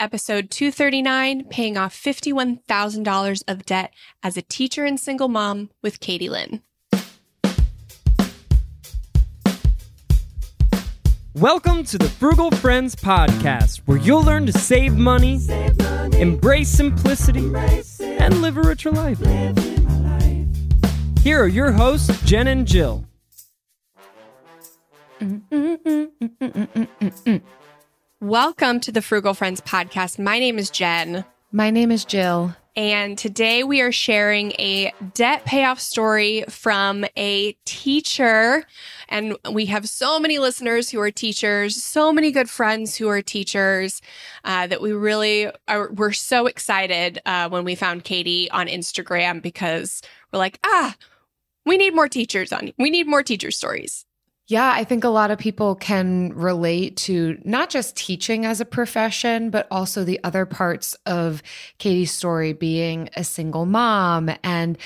episode 239 Paying Off $51,000 of Debt as a Teacher and Single Mom with Katie Lynn. Welcome to the Frugal Friends Podcast, where you'll learn to save money, save money embrace simplicity, embrace and live a richer life. Here are your hosts, Jen and Jill. Mm-hmm. Welcome to the Frugal Friends Podcast. My name is Jen. My name is Jill. And today we are sharing a debt payoff story from a teacher. And we have so many listeners who are teachers, so many good friends who are teachers, uh, that we really are, we're so excited uh, when we found Katie on Instagram because we're like, ah, we need more teachers on, we need more teacher stories. Yeah, I think a lot of people can relate to not just teaching as a profession, but also the other parts of Katie's story being a single mom and,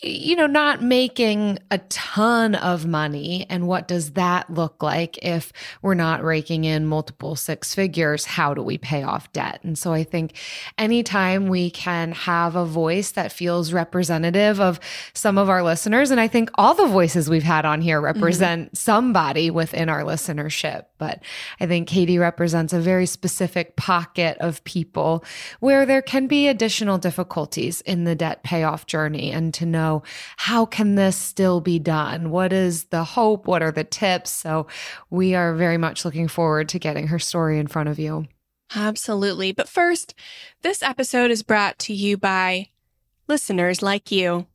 you know, not making a ton of money. And what does that look like if we're not raking in multiple six figures? How do we pay off debt? And so I think anytime we can have a voice that feels representative of some of our listeners, and I think all the voices we've had on here represent mm-hmm. Somebody within our listenership. But I think Katie represents a very specific pocket of people where there can be additional difficulties in the debt payoff journey and to know know, how can this still be done? What is the hope? What are the tips? So we are very much looking forward to getting her story in front of you. Absolutely. But first, this episode is brought to you by listeners like you.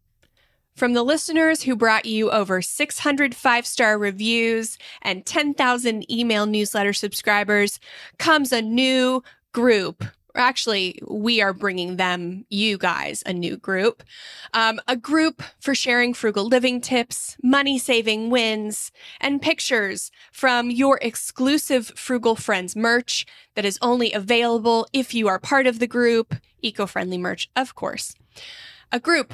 From the listeners who brought you over 600 five star reviews and 10,000 email newsletter subscribers comes a new group actually, we are bringing them, you guys, a new group. Um, a group for sharing frugal living tips, money saving wins, and pictures from your exclusive Frugal Friends merch that is only available if you are part of the group. Eco friendly merch, of course. A group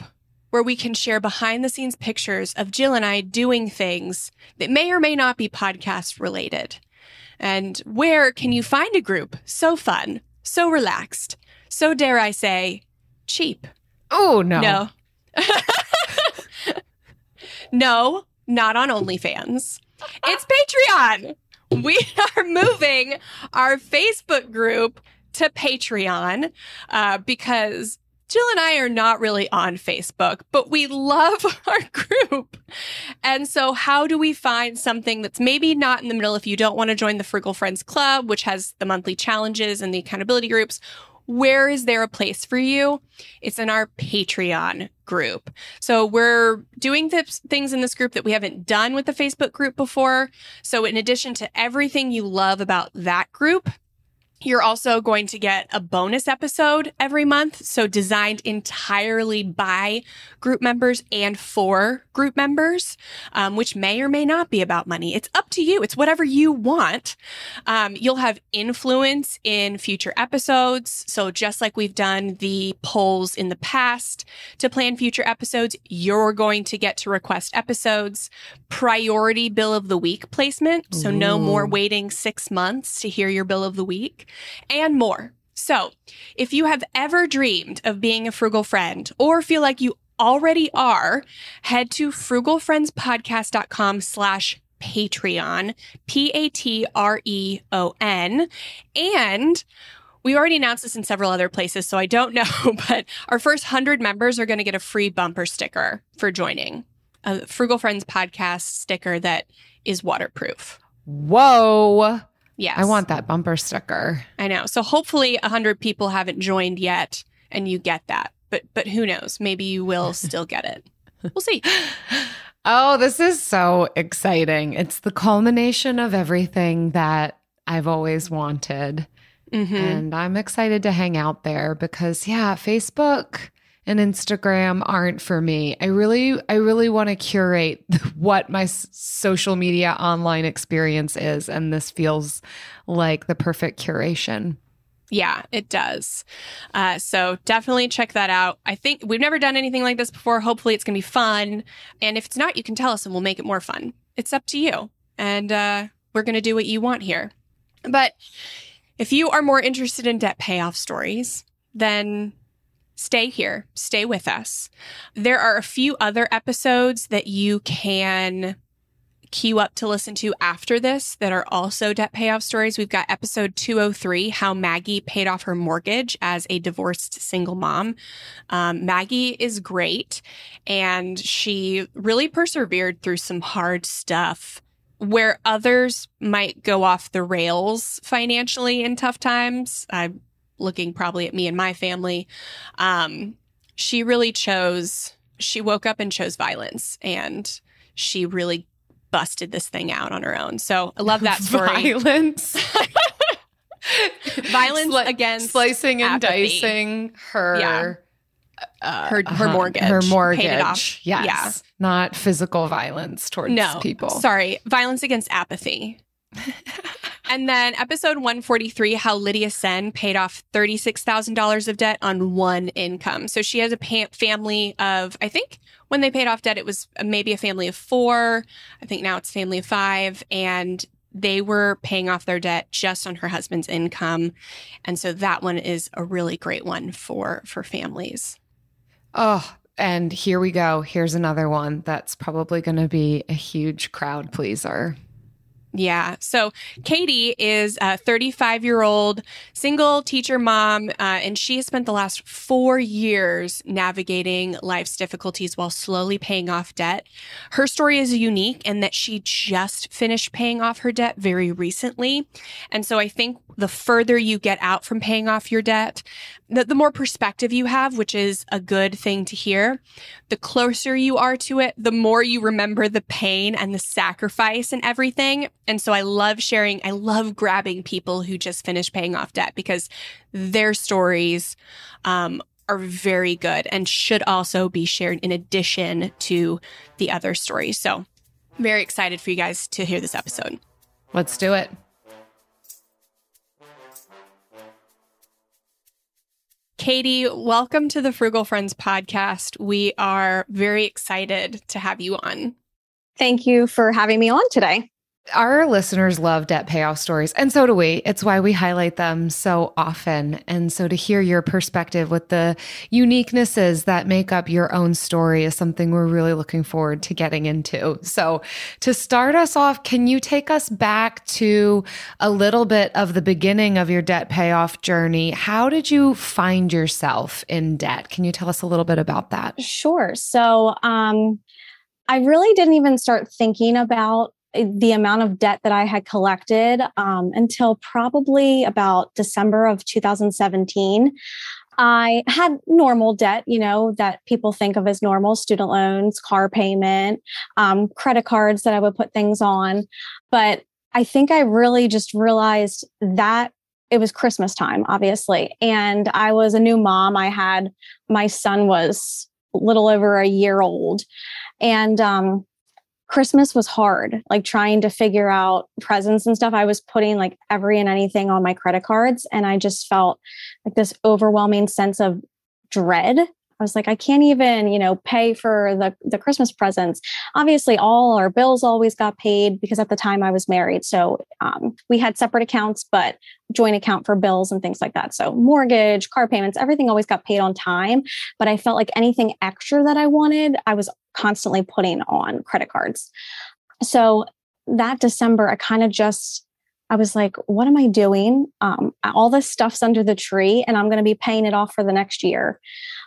where we can share behind the scenes pictures of Jill and I doing things that may or may not be podcast related. And where can you find a group so fun so relaxed, so dare I say, cheap. Oh, no. No. no, not on OnlyFans. It's Patreon. We are moving our Facebook group to Patreon uh, because Jill and I are not really on Facebook, but we love our group. And so, how do we find something that's maybe not in the middle if you don't want to join the Frugal Friends Club, which has the monthly challenges and the accountability groups? Where is there a place for you? It's in our Patreon group. So we're doing th- things in this group that we haven't done with the Facebook group before. So in addition to everything you love about that group, you're also going to get a bonus episode every month. So designed entirely by group members and for group members, um, which may or may not be about money. It's up to you. It's whatever you want. Um, you'll have influence in future episodes. So just like we've done the polls in the past to plan future episodes, you're going to get to request episodes, priority bill of the week placement. So no more waiting six months to hear your bill of the week and more. So, if you have ever dreamed of being a frugal friend or feel like you already are, head to frugalfriendspodcast.com slash Patreon, P-A-T-R-E-O-N. And we already announced this in several other places, so I don't know, but our first 100 members are going to get a free bumper sticker for joining. A Frugal Friends podcast sticker that is waterproof. Whoa. Yes. I want that bumper sticker. I know. So hopefully 100 people haven't joined yet and you get that. But but who knows? Maybe you will still get it. We'll see. oh, this is so exciting. It's the culmination of everything that I've always wanted. Mm-hmm. And I'm excited to hang out there because yeah, Facebook and Instagram aren't for me. I really I really want to curate what my social media online experience is and this feels like the perfect curation. Yeah, it does. Uh, so definitely check that out. I think we've never done anything like this before. Hopefully, it's going to be fun. And if it's not, you can tell us and we'll make it more fun. It's up to you. And uh, we're going to do what you want here. But If you are more interested in debt payoff stories, then stay here, stay with us. There are a few other episodes that you can queue up to listen to after this that are also debt payoff stories. We've got episode 203 How Maggie Paid Off Her Mortgage as a Divorced Single Mom. Um, Maggie is great, and she really persevered through some hard stuff where others might go off the rails financially in tough times. I'm looking probably at me and my family. Um, she really chose, she woke up and chose violence and she really busted this thing out on her own. So I love that story. Violence. Violence Sli- against slicing and apathy. dicing her. Yeah. uh, her her uh-huh, mortgage. Her Paid mortgage. it off. Yes. Yeah. Not physical violence towards no, people. Sorry, violence against apathy. and then episode 143 how Lydia Sen paid off $36,000 of debt on one income. So she has a pa- family of I think when they paid off debt it was maybe a family of 4. I think now it's family of 5 and they were paying off their debt just on her husband's income. And so that one is a really great one for for families. Oh, and here we go. Here's another one that's probably going to be a huge crowd pleaser. Yeah. So Katie is a 35 year old single teacher mom, uh, and she has spent the last four years navigating life's difficulties while slowly paying off debt. Her story is unique in that she just finished paying off her debt very recently. And so I think the further you get out from paying off your debt, the, the more perspective you have, which is a good thing to hear, the closer you are to it, the more you remember the pain and the sacrifice and everything. And so I love sharing, I love grabbing people who just finished paying off debt because their stories um, are very good and should also be shared in addition to the other stories. So, very excited for you guys to hear this episode. Let's do it. Katie, welcome to the Frugal Friends podcast. We are very excited to have you on. Thank you for having me on today. Our listeners love debt payoff stories, and so do we. It's why we highlight them so often. And so to hear your perspective with the uniquenesses that make up your own story is something we're really looking forward to getting into. So to start us off, can you take us back to a little bit of the beginning of your debt payoff journey? How did you find yourself in debt? Can you tell us a little bit about that? Sure. So, um, I really didn't even start thinking about the amount of debt that I had collected um, until probably about December of 2017. I had normal debt, you know, that people think of as normal student loans, car payment, um, credit cards that I would put things on. But I think I really just realized that it was Christmas time, obviously. And I was a new mom. I had my son was a little over a year old. And um, Christmas was hard, like trying to figure out presents and stuff. I was putting like every and anything on my credit cards. And I just felt like this overwhelming sense of dread. I was like, I can't even, you know, pay for the, the Christmas presents. Obviously, all our bills always got paid because at the time I was married. So um, we had separate accounts, but joint account for bills and things like that. So mortgage, car payments, everything always got paid on time. But I felt like anything extra that I wanted, I was constantly putting on credit cards. So that December, I kind of just, I was like, what am I doing? Um, all this stuff's under the tree and I'm going to be paying it off for the next year.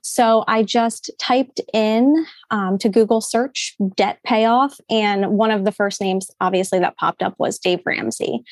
So I just typed in um, to Google search debt payoff. And one of the first names, obviously, that popped up was Dave Ramsey.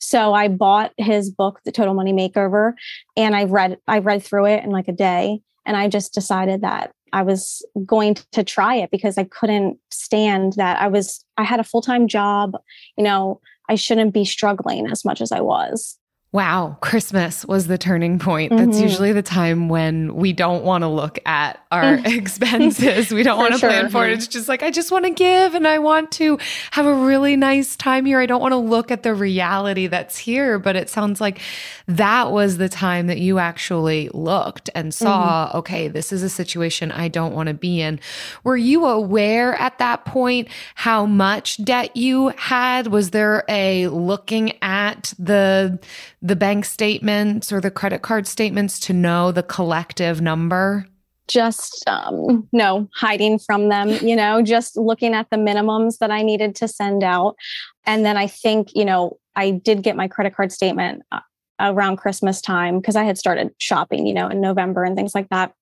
So I bought his book, The Total Money Makeover, and I read I read through it in like a day. And I just decided that I was going to try it because I couldn't stand that I was I had a full-time job, you know, I shouldn't be struggling as much as I was. Wow, Christmas was the turning point. That's Mhm. usually the time when we don't want to look at our expenses. We don't want to plan for it. It's just like, I just want to give and I want to have a really nice time here. I don't want to look at the reality that's here. But it sounds like that was the time that you actually looked and saw, okay, this is a situation I don't want to be in. Were you aware at that point how much debt you had? Was there a looking at the the bank statements or the credit card statements to know the collective number? Just um, no hiding from them, you know, just looking at the minimums that I needed to send out. And then I think, you know, I did get my credit card statement uh, around Christmas time because I had started shopping, you know, in November and things like that.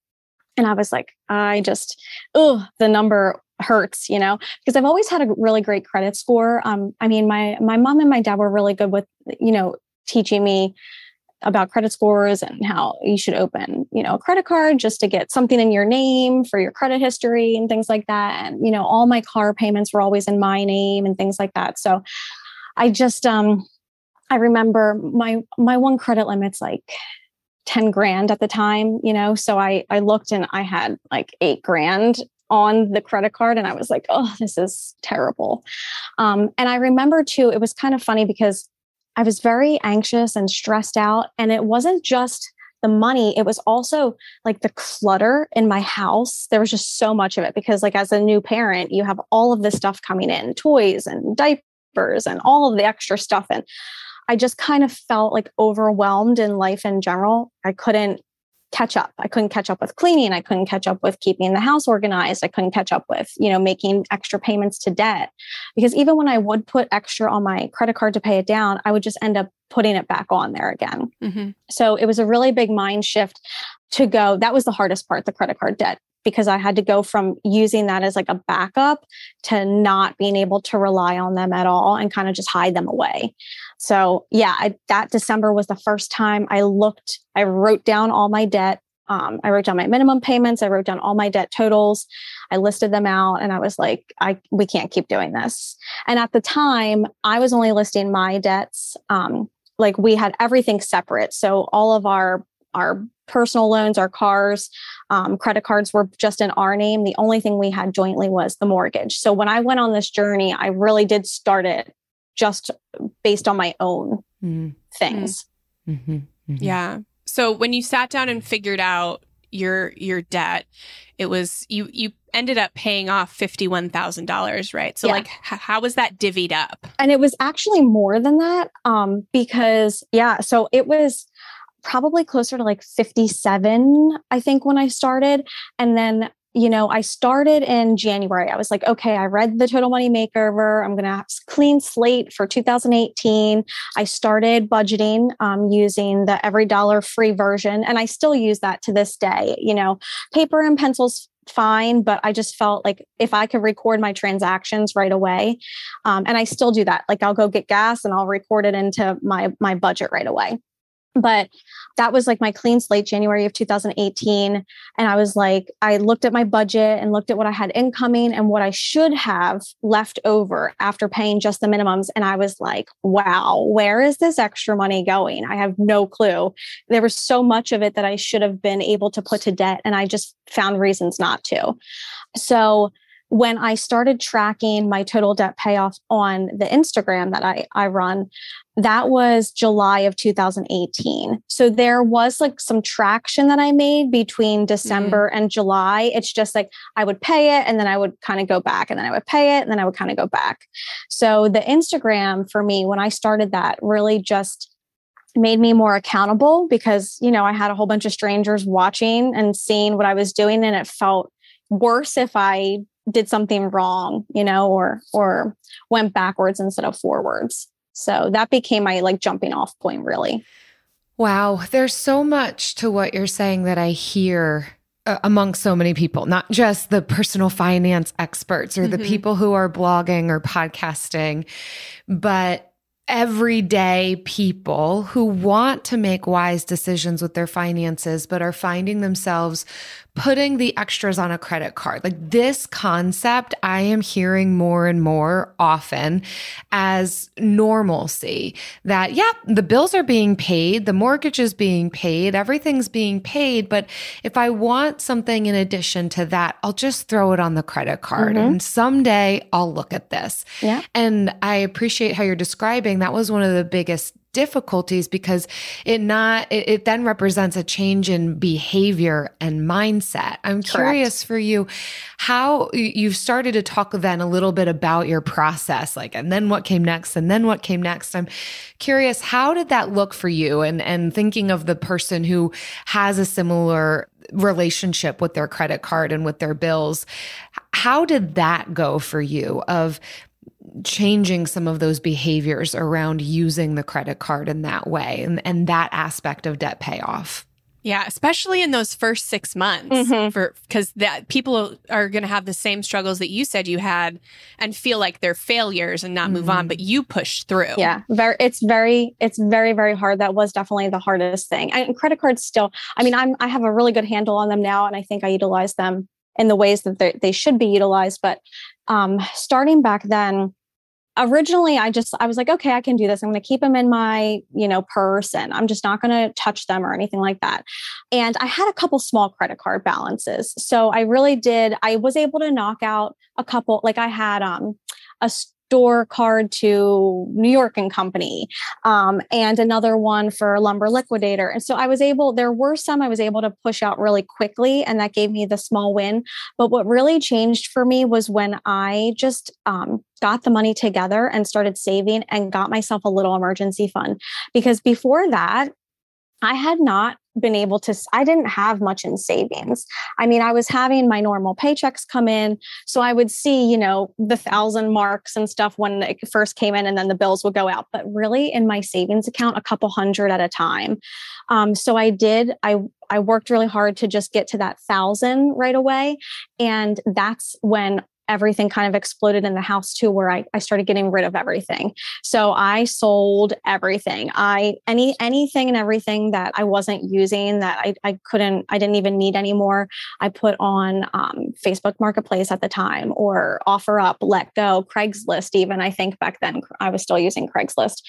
And I was like, I just, oh, the number hurts, you know, because I've always had a really great credit score. Um, I mean, my my mom and my dad were really good with, you know, teaching me about credit scores and how you should open, you know, a credit card just to get something in your name for your credit history and things like that. And, you know, all my car payments were always in my name and things like that. So I just um I remember my my one credit limit's like 10 grand at the time, you know. So I I looked and I had like eight grand on the credit card and I was like, oh, this is terrible. Um, and I remember too, it was kind of funny because I was very anxious and stressed out. And it wasn't just the money, it was also like the clutter in my house. There was just so much of it because, like, as a new parent, you have all of this stuff coming in toys and diapers and all of the extra stuff. And I just kind of felt like overwhelmed in life in general. I couldn't catch up. I couldn't catch up with cleaning. I couldn't catch up with keeping the house organized. I couldn't catch up with, you know, making extra payments to debt. Because even when I would put extra on my credit card to pay it down, I would just end up putting it back on there again. Mm-hmm. So it was a really big mind shift to go. That was the hardest part, the credit card debt because I had to go from using that as like a backup to not being able to rely on them at all and kind of just hide them away. So, yeah, I, that December was the first time I looked, I wrote down all my debt. Um, I wrote down my minimum payments. I wrote down all my debt totals. I listed them out and I was like, I, we can't keep doing this. And at the time, I was only listing my debts. Um, like we had everything separate. So all of our our personal loans, our cars, um, credit cards were just in our name. The only thing we had jointly was the mortgage. So when I went on this journey, I really did start it just based on my own mm. things. Mm-hmm. Mm-hmm. Yeah. So when you sat down and figured out your your debt, it was you you ended up paying off fifty one thousand dollars, right? So yeah. like, h- how was that divvied up? And it was actually more than that, um, because yeah, so it was probably closer to like 57, I think, when I started. And then, you know, I started in January. I was like, okay, I read the Total Money Makeover. I'm going to have clean slate for 2018. I started budgeting um, using the EveryDollar free version. And I still use that to this day. You know, paper and pencils fine but i just felt like if i could record my transactions right away um, and i still do that like i'll go get gas and i'll record it into my my budget right away but that was like my clean slate january of 2018 and i was like i looked at my budget and looked at what i had incoming and what i should have left over after paying just the minimums and i was like wow where is this extra money going? I have no clue. There was so much of it that i should have been able to put to debt and i just found reasons not to. So when I started tracking my total debt payoff on the Instagram that I, I run, that was July of 2018. So there was like some traction that I made between December mm-hmm. and July. It's just like I would pay it and then I would kind of go back and then I would pay it and then I would kind of go back. So the Instagram for me, when I started that, really just made me more accountable because, you know, I had a whole bunch of strangers watching and seeing what I was doing and it felt worse if I did something wrong, you know, or or went backwards instead of forwards. So that became my like jumping off point really. Wow, there's so much to what you're saying that I hear uh, among so many people, not just the personal finance experts or mm-hmm. the people who are blogging or podcasting, but everyday people who want to make wise decisions with their finances, but are finding themselves putting the extras on a credit card. Like this concept, I am hearing more and more often as normalcy that, yeah, the bills are being paid, the mortgage is being paid, everything's being paid. But if I want something in addition to that, I'll just throw it on the credit card mm-hmm. and someday I'll look at this. Yeah. And I appreciate how you're describing that was one of the biggest difficulties because it not it, it, then represents a change in behavior and mindset. I'm Correct. curious for you how you've started to talk then a little bit about your process like and then what came next and then what came next. I'm curious how did that look for you? And and thinking of the person who has a similar relationship with their credit card and with their bills how did that go for you of changing some of those behaviors around using the credit card in that way and, and that aspect of debt payoff. Yeah, especially in those first six months, mm-hmm. for because that people are going to have the same struggles that you said you had, and feel like they're failures and not mm-hmm. move on. But you push through. Yeah, very. It's very. It's very very hard. That was definitely the hardest thing. And credit cards still. I mean, I'm I have a really good handle on them now, and I think I utilize them in the ways that they should be utilized. But um, starting back then, originally i just i was like okay i can do this. I'm going to keep them in my you know purse and i'm just not going to touch them or anything like that. And i had a couple small credit card balances. So i really did i was able to knock out a couple like i had um a store card to New York and Company, um, and another one for Lumber Liquidator. And so I was able, there were some I was able to push out really quickly, and that gave me the small win. But what really changed for me was when I just um, got the money together and started saving and got myself a little emergency fund. Because before that, I had not been able to i didn't have much in savings. I mean i was having my normal paychecks come in so i would see you know the thousand marks and stuff when it first came in and then the bills would go out but really in my savings account a couple hundred at a time. Um, so i did i i worked really hard to just get to that thousand right away and that's when everything kind of exploded in the house too where I, I started getting rid of everything. So i sold everything. I any anything and everything that i wasn't using that i, I couldn't i didn't even need anymore i put on um, facebook marketplace at the time or OfferUp let go craigslist even. I think back then i was still using craigslist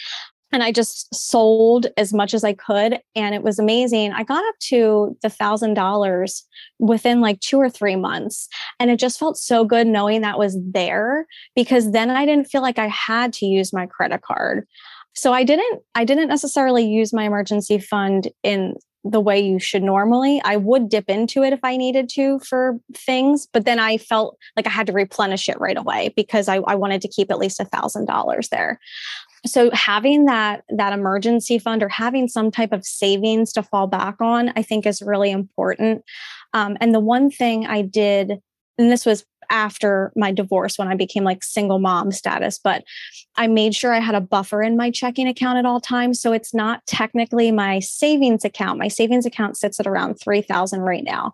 and I just sold as much as I could. And it was amazing. I got up to the thousand dollars within like two or three months. And it just felt so good knowing that was there because then I didn't feel like I had to use my credit card. So I didn't, I didn't necessarily use my emergency fund in the way you should normally. I would dip into it if I needed to for things, but then I felt like I had to replenish it right away because I, I wanted to keep at least a thousand dollars there so having that that emergency fund or having some type of savings to fall back on i think is really important um, and the one thing i did and this was after my divorce when I became like single mom status, but I made sure I had a buffer in my checking account at all times. So it's not technically my savings account. My savings account sits at around 3000 right now,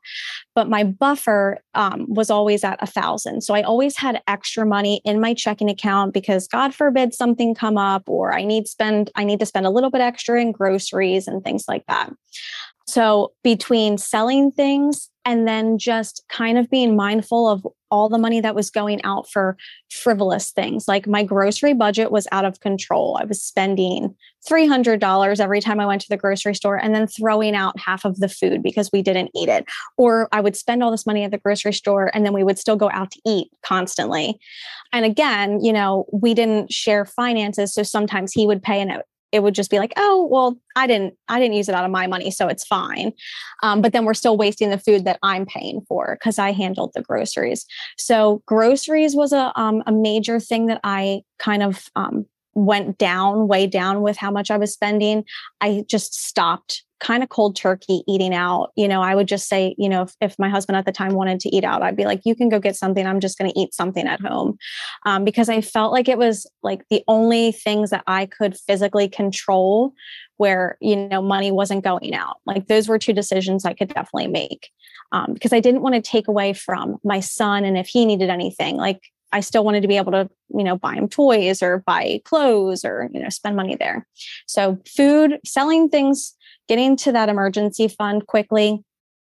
but my buffer um, was always at a thousand. So I always had extra money in my checking account because God forbid something come up or I need spend, I need to spend a little bit extra in groceries and things like that. So between selling things and then just kind of being mindful of all the money that was going out for frivolous things. Like my grocery budget was out of control. I was spending $300 every time I went to the grocery store and then throwing out half of the food because we didn't eat it. Or I would spend all this money at the grocery store and then we would still go out to eat constantly. And again, you know, we didn't share finances. So sometimes he would pay and it would just be like oh well i didn't i didn't use it out of my money so it's fine. Um, but then we're still wasting the food that i'm paying for because i handled the groceries. So groceries was a, um, a major thing that i kind of um, went down way down with how much i was spending i just stopped kind of cold turkey eating out. You know, I would just say, you know, if, if my husband at the time wanted to eat out, I'd be like, you can go get something. I'm just going to eat something at home. Um, because I felt like it was like the only things that I could physically control where, you know, money wasn't going out. Like those were two decisions I could definitely make. Um, because I didn't want to take away from my son and if he needed anything, like I still wanted to be able to, you know, buy him toys or buy clothes or, you know, spend money there. So food, selling things getting to that emergency fund quickly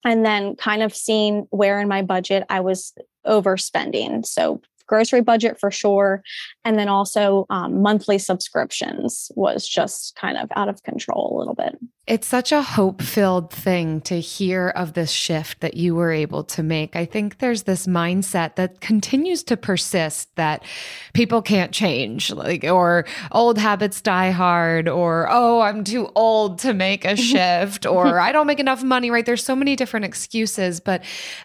and then kind of seeing where in my budget I was overspending. So grocery budget for sure. And then also um, monthly subscriptions was just kind of out of control a little bit. It's such a hope filled thing to hear of this shift that you were able to make. I think there's this mindset that continues to persist that people can't change, like, or old habits die hard, or, oh, I'm too old to make a shift, or I don't make enough money, right? There's so many different excuses, but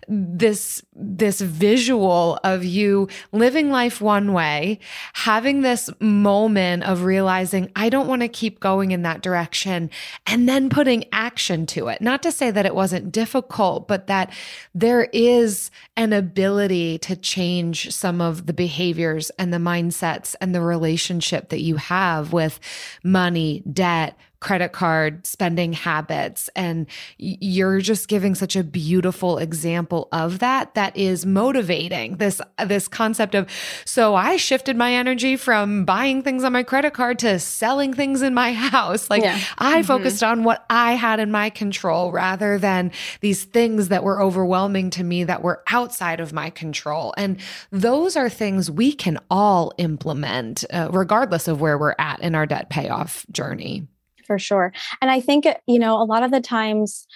this, this visual of you living life one way, having this moment of realizing, I don't want to keep going in that direction. And then putting action to it. Not to say that it wasn't difficult, but that there is an ability to change some of the behaviors and the mindsets and the relationship that you have with money, debt, credit card spending habits and you're just giving such a beautiful example of that that is motivating this this concept of so I shifted my energy from buying things on my credit card to selling things in my house like yeah. I mm-hmm. focused on what I had in my control rather than these things that were overwhelming to me that were outside of my control and those are things we can all implement uh, regardless of where we're at in our debt payoff journey for sure. And I think, you know, a lot of the times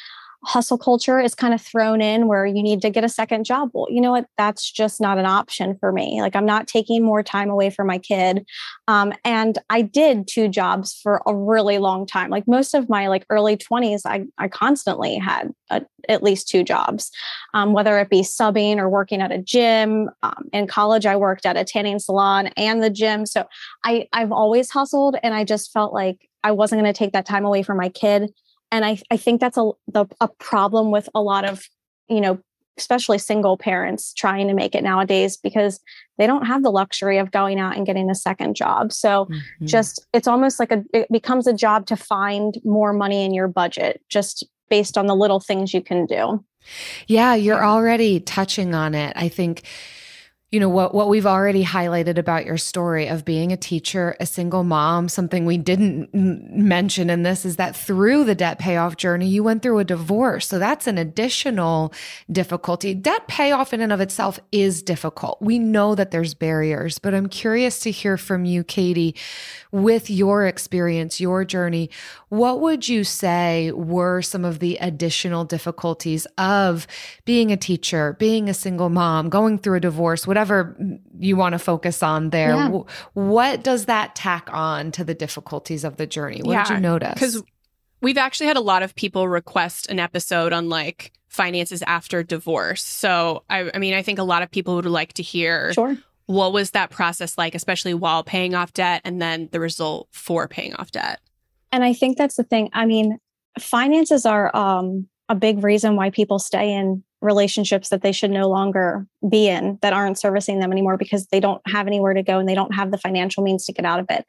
hustle culture is kind of thrown in where you need to get a second job. Well, you know what? That's just not an option for me. Like, I'm not taking more time away from my kid. Um, and I did two jobs for a really long time. Like, most of my like early 20s, I, I constantly had a, at least two jobs, um, whether it be subbing or working at a gym. Um, in college, I worked at a tanning salon and the gym. So I, I've always hustled and I just felt like I wasn't going to take that time away from my kid. And I, I think that's a, the, a problem with a lot of, you know, especially single parents trying to make it nowadays because they don't have the luxury of going out and getting a second job. So mm-hmm. just it's almost like a it becomes a job to find more money in your budget just based on the little things you can do. Yeah, you're already touching on it. I think you know what what we've already highlighted about your story of being a teacher a single mom something we didn't mention in this is that through the debt payoff journey you went through a divorce. So that's an additional difficulty. Debt payoff in and of itself is difficult. We know that there's barriers but i'm curious to hear from you katie with your experience your journey what would you say were some of the additional difficulties of being a teacher being a single mom going through a divorce whatever you want to focus on there. Yeah. What does that tack on to the difficulties of the journey? What yeah, did you notice? Because we've actually had a lot of people request an episode on like finances after divorce. So I, I mean, I think a lot of people would like to hear sure. what was that process like, especially while paying off debt and then the result for paying off debt. And I think that's the thing. I mean, finances are um, a big reason why people stay in relationships that they should no longer be in that aren't servicing them anymore because they don't have anywhere to go and they don't have the financial means to get out of it.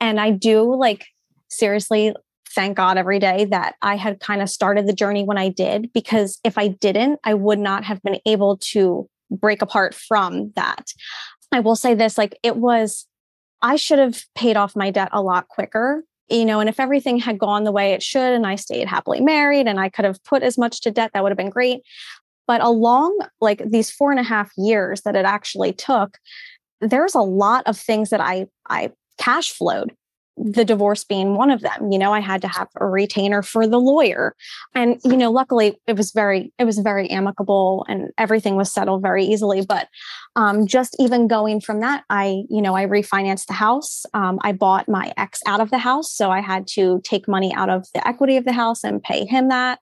And I do like seriously thank God every day that I had kind of started the journey when I did because if I didn't, I would not have been able to break apart from that. I will say this like it was I should have paid off my debt a lot quicker you know, and if everything had gone the way it should and I stayed happily married and I could have put as much to debt, that would have been great. But along like these four and a half years that it actually took, there's a lot of things that I I cash flowed the divorce being one of them. You know i had to have a retainer for the lawyer. And you know luckily it was very it was very amicable and everything was settled very easily. But um, just even going from that i you know i refinanced the house. Um, i bought my ex out of the house. So i had to take money out of the equity of the house and pay him that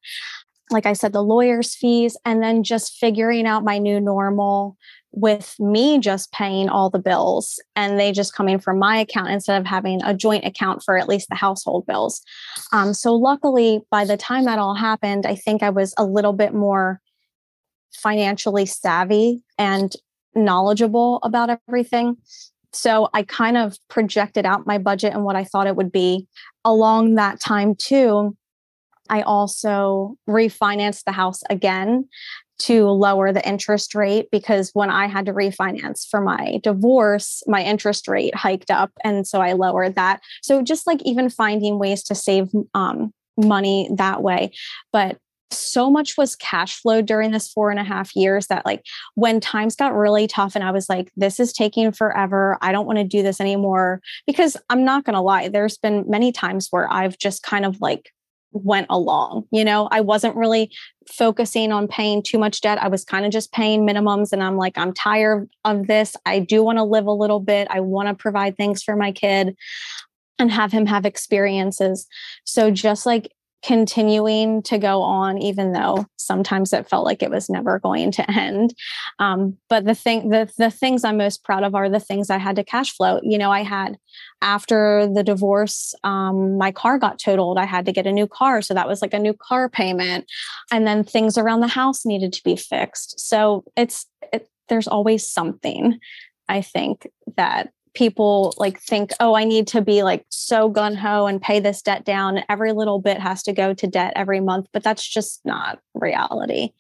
like i said the lawyer's fees and then just figuring out my new normal with me just paying all the bills and they just coming from my account instead of having a joint account for at least the household bills. Um, so, luckily, by the time that all happened, I think I was a little bit more financially savvy and knowledgeable about everything. So, I kind of projected out my budget and what I thought it would be. Along that time, too, I also refinanced the house again to lower the interest rate because when I had to refinance for my divorce, my interest rate hiked up. And so I lowered that. So just like even finding ways to save um, money that way. But so much was cash flow during this four and a half years that like when times got really tough and i was like this is taking forever i don't want to do this anymore because i'm not going to lie there's been many times where i've just kind of like went along. You know, I wasn't really focusing on paying too much debt. I was kind of just paying minimums. And I'm like, I'm tired of this. I do want to live a little bit. I want to provide things for my kid and have him have experiences. So just like continuing to go on even though sometimes it felt like it was never going to end. Um, but the thing the, the things i'm most proud of are the things i had to cash flow. You know i had after the divorce um, my car got totaled i had to get a new car. So that was like a new car payment. And then things around the house needed to be fixed. So it's it, there's always something i think that people like think, oh, I need to be like so gun ho and pay this debt down. Every little bit has to go to debt every month, but that's just not reality.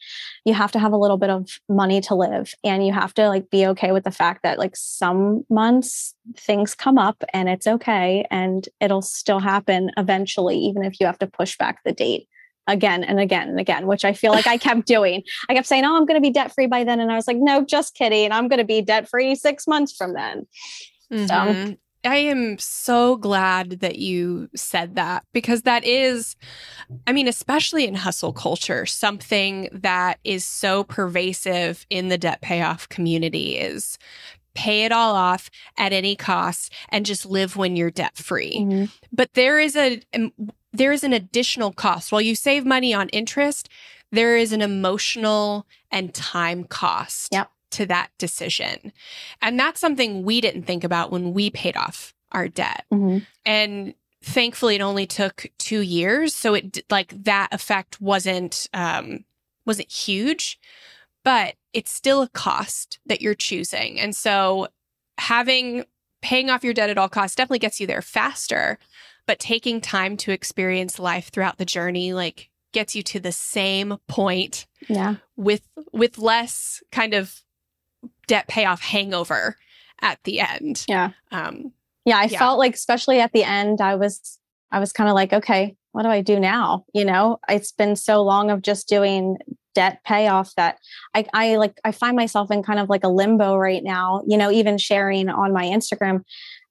You have to have a little bit of money to live and you have to like be okay with the fact that like some months things come up and it's okay and it'll still happen eventually, even if you have to push back the date again and again and again, which I feel like I kept doing. I kept saying, Oh, I'm going to be debt free by then. And I was like, No, just kidding. I'm going to be debt free six months from then. Mm-hmm. So I am so glad that you said that because that is, I mean, especially in hustle culture, something that is so pervasive in the debt payoff community is pay it all off at any cost and just live when you're debt free. Mm-hmm. But there is a, um, there is an additional cost. While you save money on interest, there is an emotional and time cost. Yep to that decision. And that's something we didn't think about when we paid off our debt. Mm-hmm. And thankfully it only took 2 years, so it like that effect wasn't um wasn't huge, but it's still a cost that you're choosing. And so having paying off your debt at all costs definitely gets you there faster, but taking time to experience life throughout the journey like gets you to the same point yeah with with less kind of debt payoff hangover at the end. Yeah. Um, yeah, I yeah. felt like especially at the end, I was I was kind of like, okay, what do I do now? You know, it's been so long of just doing debt payoff that I, I like I find myself in kind of like a limbo right now, you know, even sharing on my Instagram.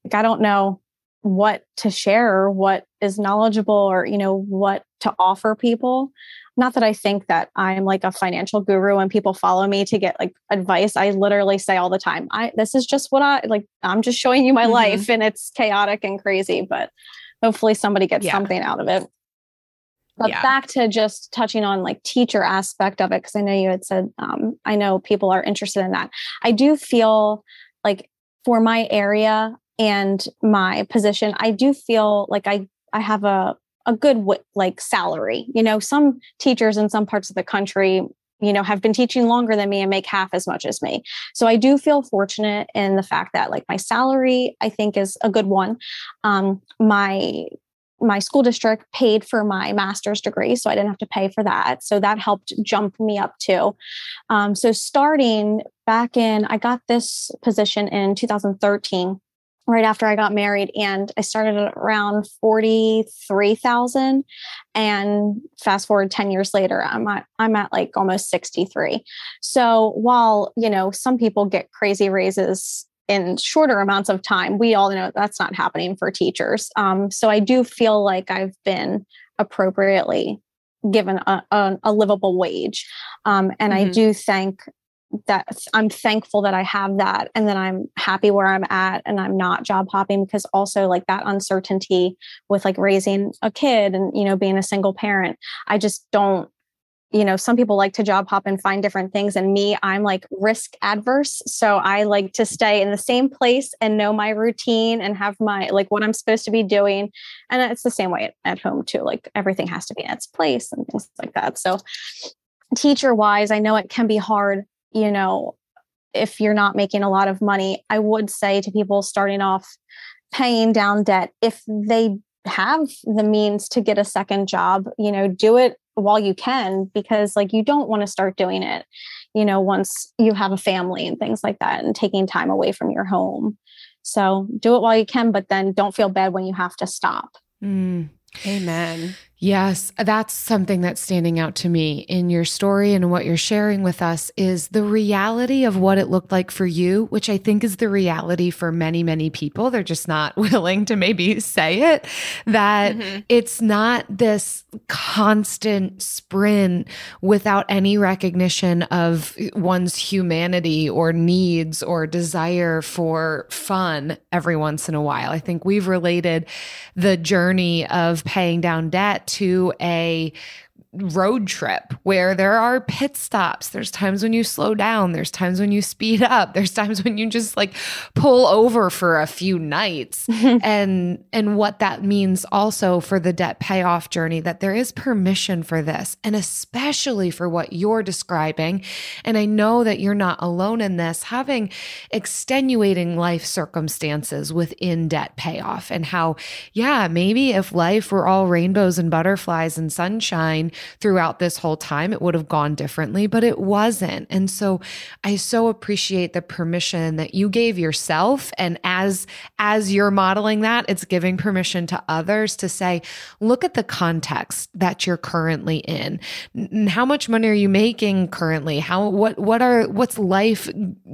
Like I don't know what to share what is knowledgeable or, you know, what to offer people not that I think that I'm like a financial guru and people follow me to get like advice. I literally say all the time, I this is just what I like I'm just showing you my mm-hmm. life and it's chaotic and crazy, but hopefully somebody gets yeah. something out of it. But yeah. back to just touching on like teacher aspect of it because I know you had said um, I know people are interested in that. I do feel like for my area and my position, I do feel like I I have a a good like salary. You know, some teachers in some parts of the country you know have been teaching longer than me and make half as much as me. So i do feel fortunate in the fact that like my salary i think is a good one. Um, my my school district paid for my master's degree so i didn't have to pay for that. So that helped jump me up too. Um, so starting back in i got this position in 2013 right after I got married and I started at around 43,000 and fast forward 10 years later I'm at I'm at like almost 63. So while, you know, some people get crazy raises in shorter amounts of time, we all know that's not happening for teachers. Um, so I do feel like I've been appropriately given a, a, a livable wage. Um, and mm-hmm. I do thank that I'm thankful that I have that and that I'm happy where I'm at and I'm not job hopping because also like that uncertainty with like raising a kid and you know being a single parent I just don't you know some people like to job hop and find different things and me I'm like risk adverse. So I like to stay in the same place and know my routine and have my like what I'm supposed to be doing. And it's the same way at home too like everything has to be in its place and things like that. So teacher wise I know it can be hard you know, if you're not making a lot of money, I would say to people starting off paying down debt, if they have the means to get a second job, you know, do it while you can because like you don't want to start doing it, you know, once you have a family and things like that and taking time away from your home. So do it while you can, but then don't feel bad when you have to stop. Mm, amen. Yes, that's something that's standing out to me in your story and what you're sharing with us is the reality of what it looked like for you, which I think is the reality for many, many people. They're just not willing to maybe say it that mm-hmm. it's not this constant sprint without any recognition of one's humanity or needs or desire for fun every once in a while. I think we've related the journey of paying down debt to a road trip where there are pit stops. There's times when you slow down, there's times when you speed up, there's times when you just like pull over for a few nights. and and what that means also for the debt payoff journey that there is permission for this and especially for what you're describing. And I know that you're not alone in this, having extenuating life circumstances within debt payoff and how yeah, maybe if life were all rainbows and butterflies and sunshine, throughout this whole time, it would have gone differently, but it wasn't. And so I so appreciate the permission that you gave yourself. And as, as you're modeling that, it's giving permission to others to say, look at the context that you're currently in. How much money are you making currently? How, what, what are, what's life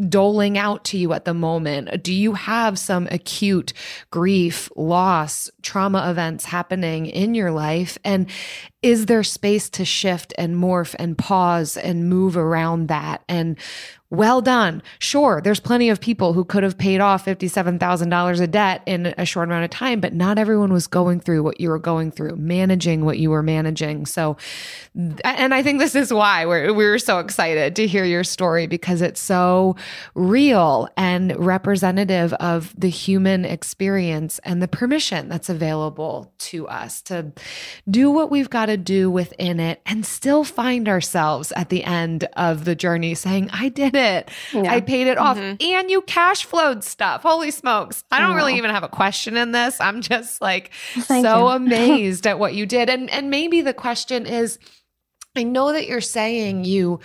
doling out to you at the moment? Do you have some acute grief, loss, trauma events happening in your life? And is there space to shift and morph and pause and move around that? And well done. Sure, there's plenty of people who could have paid off $57,000 of debt in a short amount of time, but not everyone was going through what you were going through, managing what you were managing. So, and I think this is why we're, we were so excited to hear your story because it's so real and representative of the human experience and the permission that's available to us to do what we've got to do within it and still find ourselves at the end of the journey saying, I did it it. Yeah. I paid it off. Mm-hmm. And you cash flowed stuff. Holy smokes. I don't I really even have a question in this. I'm just like Thank so amazed at what you did. And and maybe the question is I know that you're saying you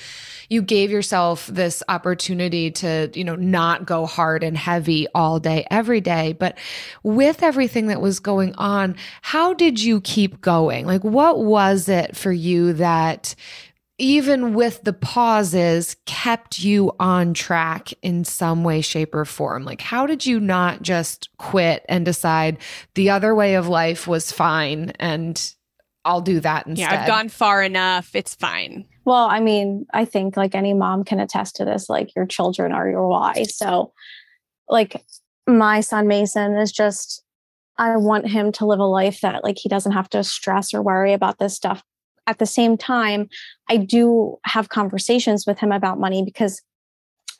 you gave yourself this opportunity to, you know, not go hard and heavy all day every day, but with everything that was going on, how did you keep going? Like what was it for you that even with the pauses, kept you on track in some way, shape, or form? Like, how did you not just quit and decide the other way of life was fine and I'll do that instead? Yeah, I've gone far enough. It's fine. Well, I mean, I think like any mom can attest to this, like your children are your why. So, like, my son Mason is just, I want him to live a life that like he doesn't have to stress or worry about this stuff at the same time, I do have conversations with him about money because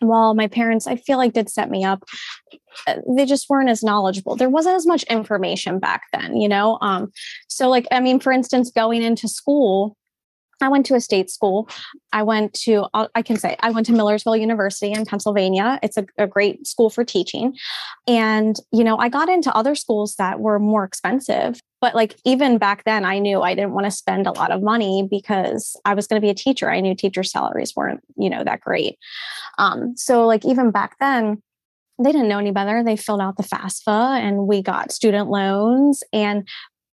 while my parents, I feel like, did set me up, uh, they just weren't as knowledgeable. There wasn't as much information back then, you know? Um, so, like, I mean, for instance, going into school, I went to a state school. I went to, I can say, I went to Millersville University in Pennsylvania. It's a, a, great school for teaching. And, you know, I got into other schools that were more expensive. But like even back then, I knew I didn't want to spend a lot of money because I was going to be a teacher. I knew teacher salaries weren't, you know, that great. Um, so like even back then, they didn't know any better. They filled out the FAFSA and we got student loans. And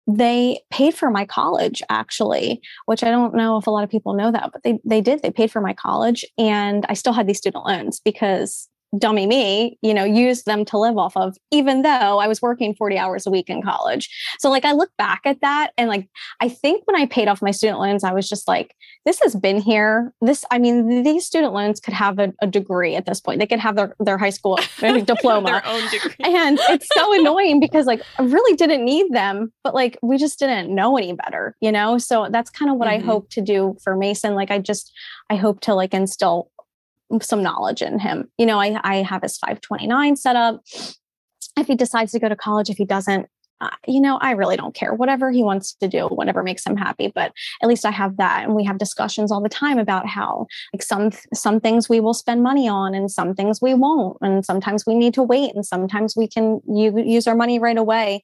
they paid for my college actually which i don't know if a lot of people know that but they they did. They paid for my college and i still had these student loans because dummy me, you know, used them to live off of, even though I was working 40 hours a week in college. So, like, I look back at that and, like, I think when I paid off my student loans, I was just like, this has been here. This, I mean, these student loans could have a, a degree at this point. They could have their, their high school diploma. their own degree. And it's so annoying because, like, I really didn't need them, but, like, we just didn't know any better, you know? So, that's kind of what mm-hmm. I hope to do for Mason. Like, I just, I hope to, like, instill some knowledge in him. You know, I, I have his 529 set up. If he decides to go to college, if he doesn't, uh, you know, I really don't care. Whatever he wants to do, whatever makes him happy. But at least I have that, and we have discussions all the time about how, like some some things we will spend money on, and some things we won't, and sometimes we need to wait, and sometimes we can u- use our money right away.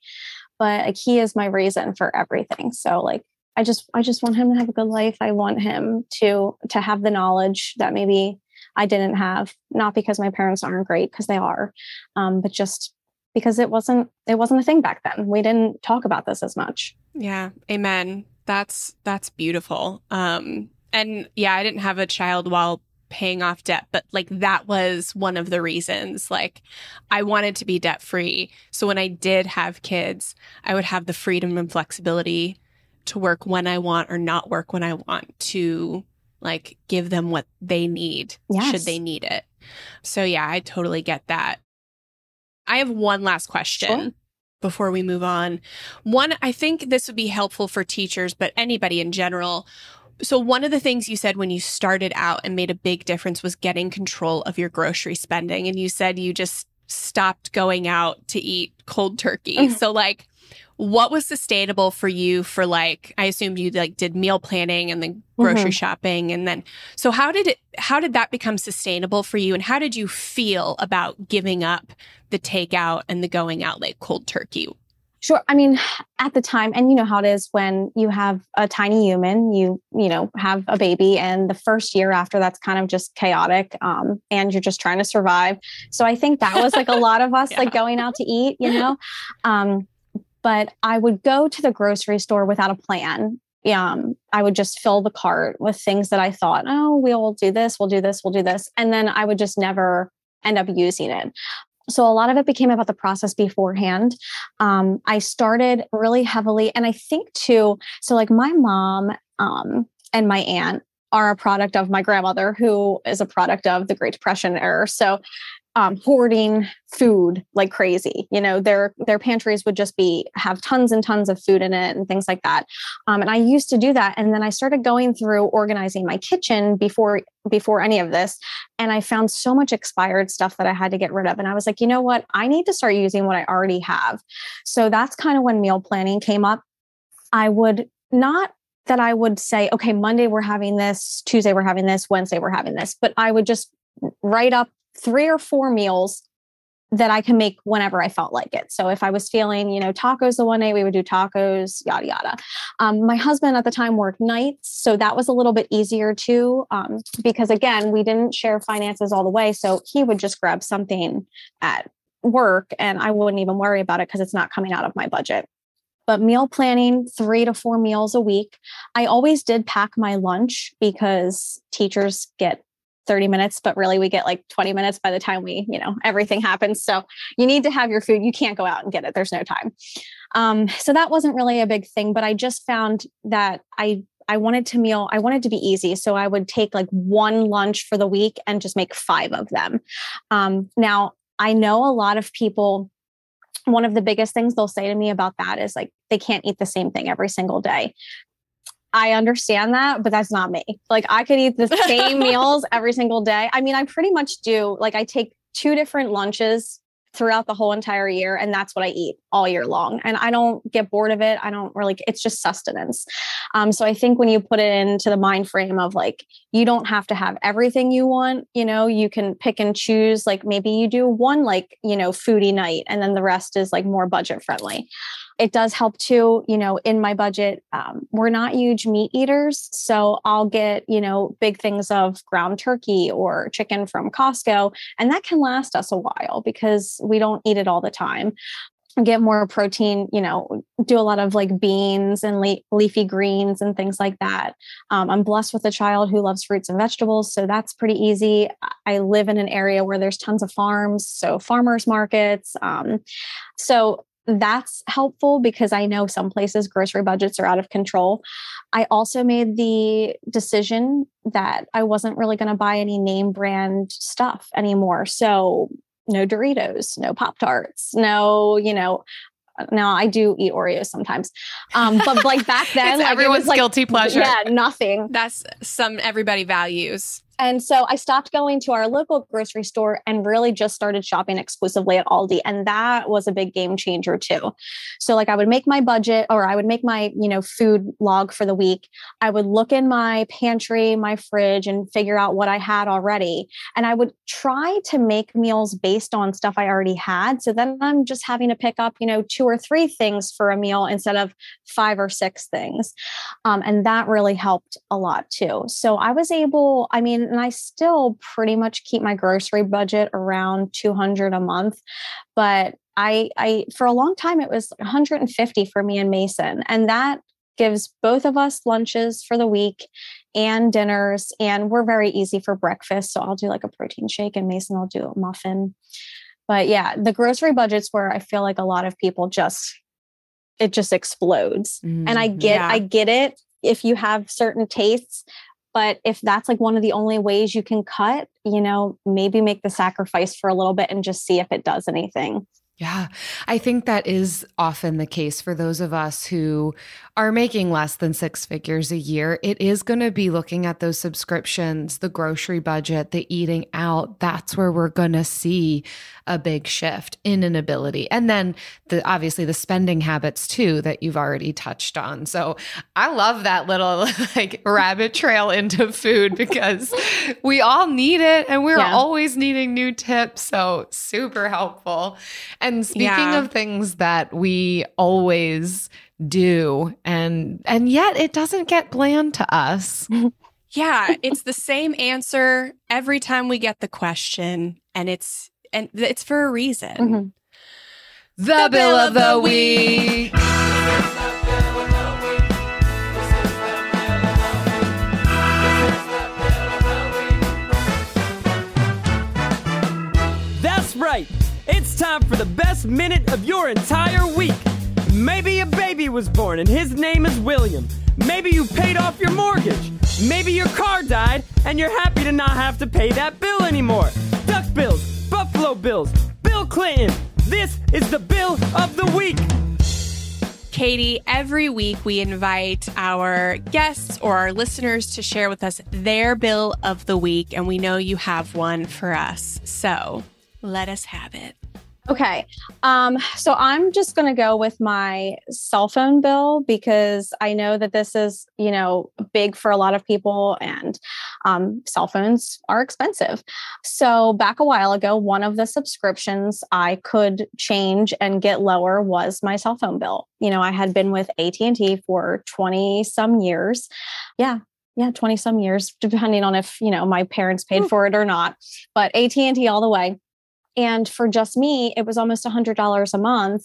But like he is my reason for everything. So like I just I just want him to have a good life. I want him to to have the knowledge that maybe I didn't have, not because my parents aren't great, because they are, um, but just because it wasn't it wasn't a thing back then. We didn't talk about this as much. Yeah, amen. That's that's beautiful. Um and yeah, I didn't have a child while paying off debt, but like that was one of the reasons. Like I wanted to be debt free. So when I did have kids, I would have the freedom and flexibility to work when I want or not work when I want to like give them what they need Yes. should they need it. So yeah, I totally get that. I have one last question Sure. before we move on. One, I think this would be helpful for teachers, but anybody in general. So, one of the things you said when you started out and made a big difference was getting control of your grocery spending. And you said you just stopped going out to eat cold turkey. Mhm. So, like, what was sustainable for you for like i assumed you like did meal planning and then grocery shopping and then so how did it how did that become sustainable for you and how did you feel about giving up the takeout and the going out like cold turkey Sure. I mean, at the time, and you know how it is when you have a tiny human, you, you know, have a baby, and the first year after that's kind of just chaotic. Um, and you're just trying to survive. So I think that was like a lot of us Yeah. like going out to eat, you know. Um, but I would go to the grocery store without a plan. Um, I would just fill the cart with things that I thought, oh, we'll do this, we'll do this, we'll do this. And then I would just never end up using it. So a lot of it became about the process beforehand um, I started really heavily. And I think too, so like my mom um, and my aunt are a product of my grandmother, who is a product of the Great Depression era. So um, hoarding food like crazy. You know, their their pantries would just be have tons and tons of food in it and things like that. Um, and I used to do that, and then I started going through organizing my kitchen before before any of this, and I found so much expired stuff that I had to get rid of. And I was like, you know what? I need to start using what I already have. So that's kind of when meal planning came up. I would not that I would say, okay, Monday we're having this, Tuesday we're having this, Wednesday we're having this, but I would just write up three or four meals that I can make whenever I felt like it. So if I was feeling, you know, tacos the one day, we would do tacos, yada yada. Um, my husband at the time worked nights, so that was a little bit easier too, um, because again, we didn't share finances all the way. So he would just grab something at work, and I wouldn't even worry about it because it's not coming out of my budget. But meal planning, three to four meals a week. I always did pack my lunch because teachers get 30 minutes, but really we get like 20 minutes by the time we, you know, everything happens. So you need to have your food. You can't go out and get it. There's no time. Um, so that wasn't really a big thing, but I just found that I I wanted to meal, I wanted to be easy. So I would take like one lunch for the week and just make five of them. Um, now I know a lot of people, one of the biggest things they'll say to me about that is like they can't eat the same thing every single day. I understand that, but that's not me. Like I could eat the same meals every single day. I mean, I pretty much do. Like I take two different lunches throughout the whole entire year and that's what I eat all year long. And I don't get bored of it. I don't really it's just sustenance. Um so I think when you put it into the mind frame of like you don't have to have everything you want, you know, you can pick and choose like maybe you do one like, you know, foodie night and then the rest is like more budget friendly it does help too you know in my budget um, we're not huge meat eaters so i'll get you know big things of ground turkey or chicken from costco and that can last us a while because we don't eat it all the time. Get more protein you know do a lot of like beans and le- leafy greens and things like that. Um, i'm blessed with a child who loves fruits and vegetables so that's pretty easy. I live in an area where there's tons of farms so farmers markets um, so that's helpful because I know some places grocery budgets are out of control. I also made the decision that I wasn't really going to buy any name brand stuff anymore. So, no Doritos, no Pop Tarts, no, you know, now I do eat Oreos sometimes. Um, but like back then, It's like, it everyone's was like, guilty pleasure. Yeah, nothing. That's some everybody values. And so I stopped going to our local grocery store and really just started shopping exclusively at Aldi. And that was a big game changer too. So like I would make my budget or I would make my, you know, food log for the week. I would look in my pantry, my fridge and figure out what I had already. And I would try to make meals based on stuff I already had. So then I'm just having to pick up, you know, two or three things for a meal instead of five or six things. Um, and that really helped a lot too. So I was able, I mean, and I still pretty much keep my grocery budget around 200 a month, but I, I, for a long time, it was 150 for me and Mason. And that gives both of us lunches for the week and dinners. And we're very easy for breakfast. So I'll do like a protein shake and Mason will do a muffin. But yeah, the grocery budget's where I feel like a lot of people just it just explodes. Mm, and I mm-hmm. get yeah. I get it if you have certain tastes, but if that's like one of the only ways you can cut, you know, maybe make the sacrifice for a little bit and just see if it does anything. Yeah, I think that is often the case for those of us who are making less than six figures a year. It is going to be looking at those subscriptions, the grocery budget, the eating out. That's where we're going to see a big shift in an ability. And then the obviously the spending habits too that you've already touched on. So I love that little like rabbit trail into food because we all need it and we're yeah. always needing new tips. So super helpful. And speaking yeah. of things that we always do and and yet it doesn't get bland to us. yeah, it's the same answer every time we get the question and it's and it's for a reason. Mm-hmm. The, the, bill of the week. That's It's time for the best minute of your entire week. Maybe a baby was born and his name is William. Maybe you paid off your mortgage. Maybe your car died and you're happy to not have to pay that bill anymore. Duck bills, Buffalo Bills, Bill Clinton. This is the bill of the week. Katie, every week we invite our guests or our listeners to share with us their bill of the week, and we know you have one for us. So let us have it. Okay. Um, so I'm just going to go with my cell phone bill because I know that this is, you know, big for a lot of people and um, cell phones are expensive. So back a while ago, one of the subscriptions I could change and get lower was my cell phone bill. You know, I had been with AT&T for 20 some years. Yeah, yeah 20 some years depending on if you know my parents paid for it or not but AT&T all the way and for just me, it was almost a $100 a month.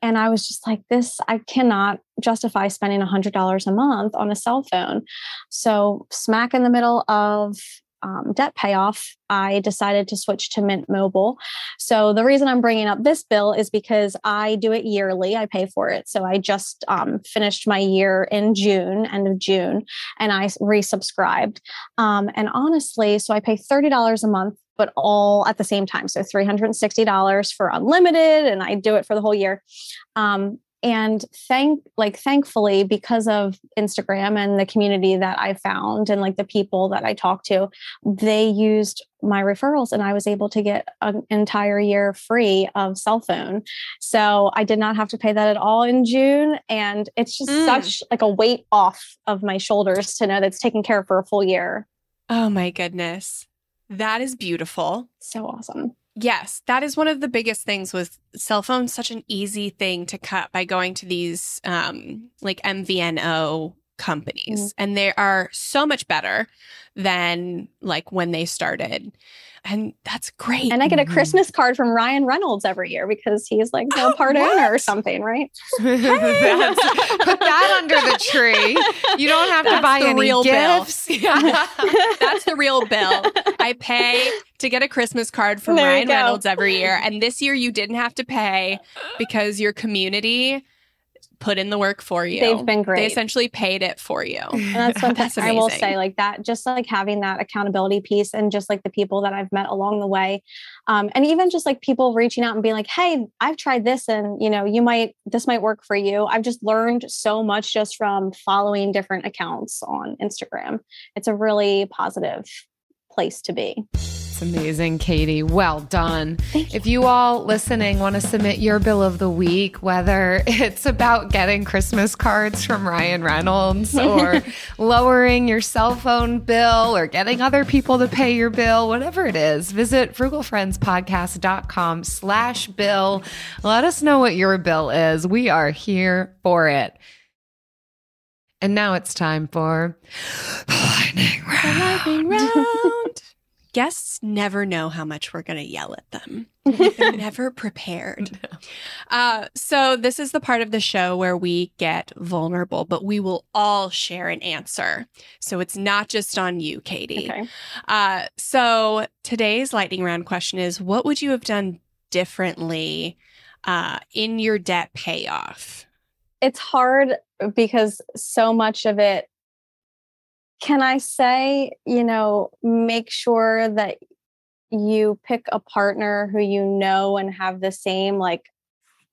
And I was just like, this, I cannot justify spending a $100 a month on a cell phone. So, smack in the middle of um, debt payoff, I decided to switch to Mint Mobile. So the reason I'm bringing up this bill is because I do it yearly. I pay for it. So I just um, finished my year in June, end of June, and I resubscribed. Um, and honestly, so I pay thirty dollars a month but all at the same time. So $360 for unlimited, and I do it for the whole year. Um, and thank like thankfully because of instagram and the community that i found and like the people that i talked to they used my referrals and i was able to get an entire year free of cell phone so i did not have to pay that at all in june and it's just mm. such like a weight off of my shoulders to know that's taken care of for a full year oh my goodness that is beautiful. So awesome. Yes, that is one of the biggest things with cell phones. Such an easy thing to cut by going to these um, like MVNO companies, mm-hmm. and they are so much better than like when they started and that's great. And I get a mm-hmm. Christmas card from Ryan Reynolds every year because he's like the oh, part what? owner or something, right? put that under the tree. You don't have that's to buy any real gifts. Yeah. that's the real bill. I pay to get a Christmas card from there Ryan Reynolds every year, and this year you didn't have to pay because your community put in the work for you. They've been great. They essentially paid it for you. And that's fantastic. I will say like that, just like having that accountability piece and just like the people that I've met along the way. Um, and even just like people reaching out and being like, Hey, I've tried this and you know, you might, this might work for you. I've just learned so much just from following different accounts on Instagram. It's a really positive place to be amazing, Katie. Well done. You. If you all listening want to submit your bill of the week, whether it's about getting Christmas cards from Ryan Reynolds or lowering your cell phone bill or getting other people to pay your bill, whatever it is, visit frugalfriendspodcast.com slash bill. Let us know what your bill is. We are here for it. And now it's time for lightning round. lightning round. Guests never know how much we're going to yell at them. They're never prepared. Uh, so, this is the part of the show where we get vulnerable, but we will all share an answer. So, it's not just on you, Katie. Okay. Uh, so, today's lightning round question is What would you have done differently uh, in your debt payoff? It's hard because so much of it can I say, you know, make sure that you pick a partner who you know and have the same like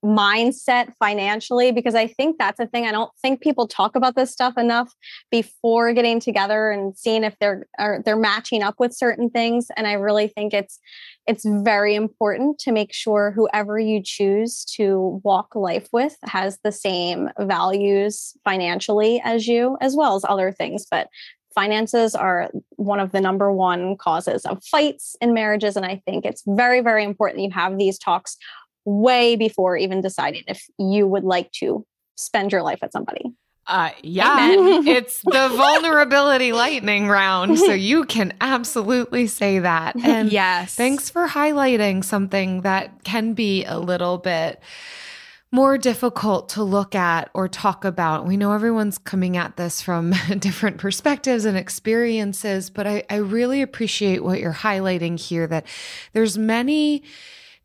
mindset financially because I think that's a thing. I don't think people talk about this stuff enough before getting together and seeing if they're they're matching up with certain things. And I really think it's it's very important to make sure whoever you choose to walk life with has the same values financially as you, as well as other things. But finances are one of the number one causes of fights in marriages. And I think it's very, very important you have these talks way before even deciding if you would like to spend your life with somebody. Uh, yeah, it's the vulnerability lightning round. So you can absolutely say that. And yes. thanks for highlighting something that can be a little bit more difficult to look at or talk about. We know everyone's coming at this from different perspectives and experiences, but I, I really appreciate what you're highlighting here that there's many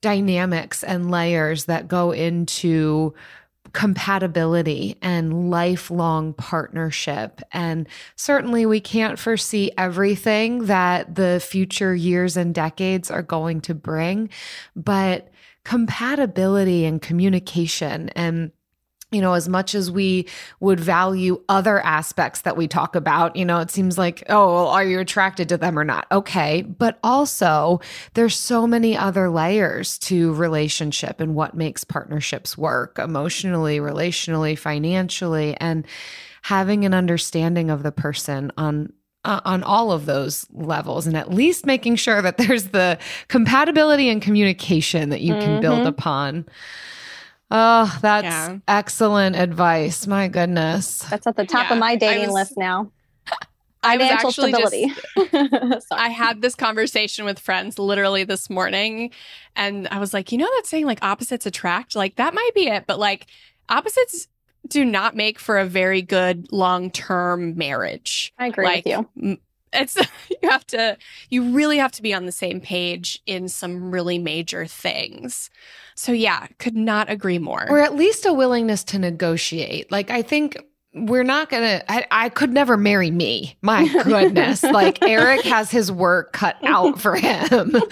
dynamics and layers that go into compatibility and lifelong partnership. And certainly we can't foresee everything that the future years and decades are going to bring, but compatibility and communication and you know, as much as we would value other aspects that we talk about, you know, it seems like, oh, well, are you attracted to them or not? Okay. But also, there's so many other layers to relationship and what makes partnerships work emotionally, relationally, financially, and having an understanding of the person on uh, on all of those levels and at least making sure that there's the compatibility and communication that you can mm-hmm. build upon. Oh, that's yeah. excellent advice. My goodness. That's at the top yeah, of my dating was, list now. I was actually stability. Just, I had this conversation with friends literally this morning and I was like, you know that saying like opposites attract? Like that might be it, but like opposites do not make for a very good long-term marriage. I agree like, with you. It's you have to you really have to be on the same page in some really major things. So yeah, could not agree more. Or at least a willingness to negotiate. Like I think we're not gonna I, I, could never marry me. My goodness. Like eric has his work cut out for him.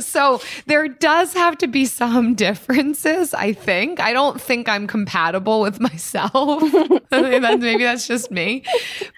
So there does have to be some differences i think. I don't think i'm compatible with myself. Maybe that's just me.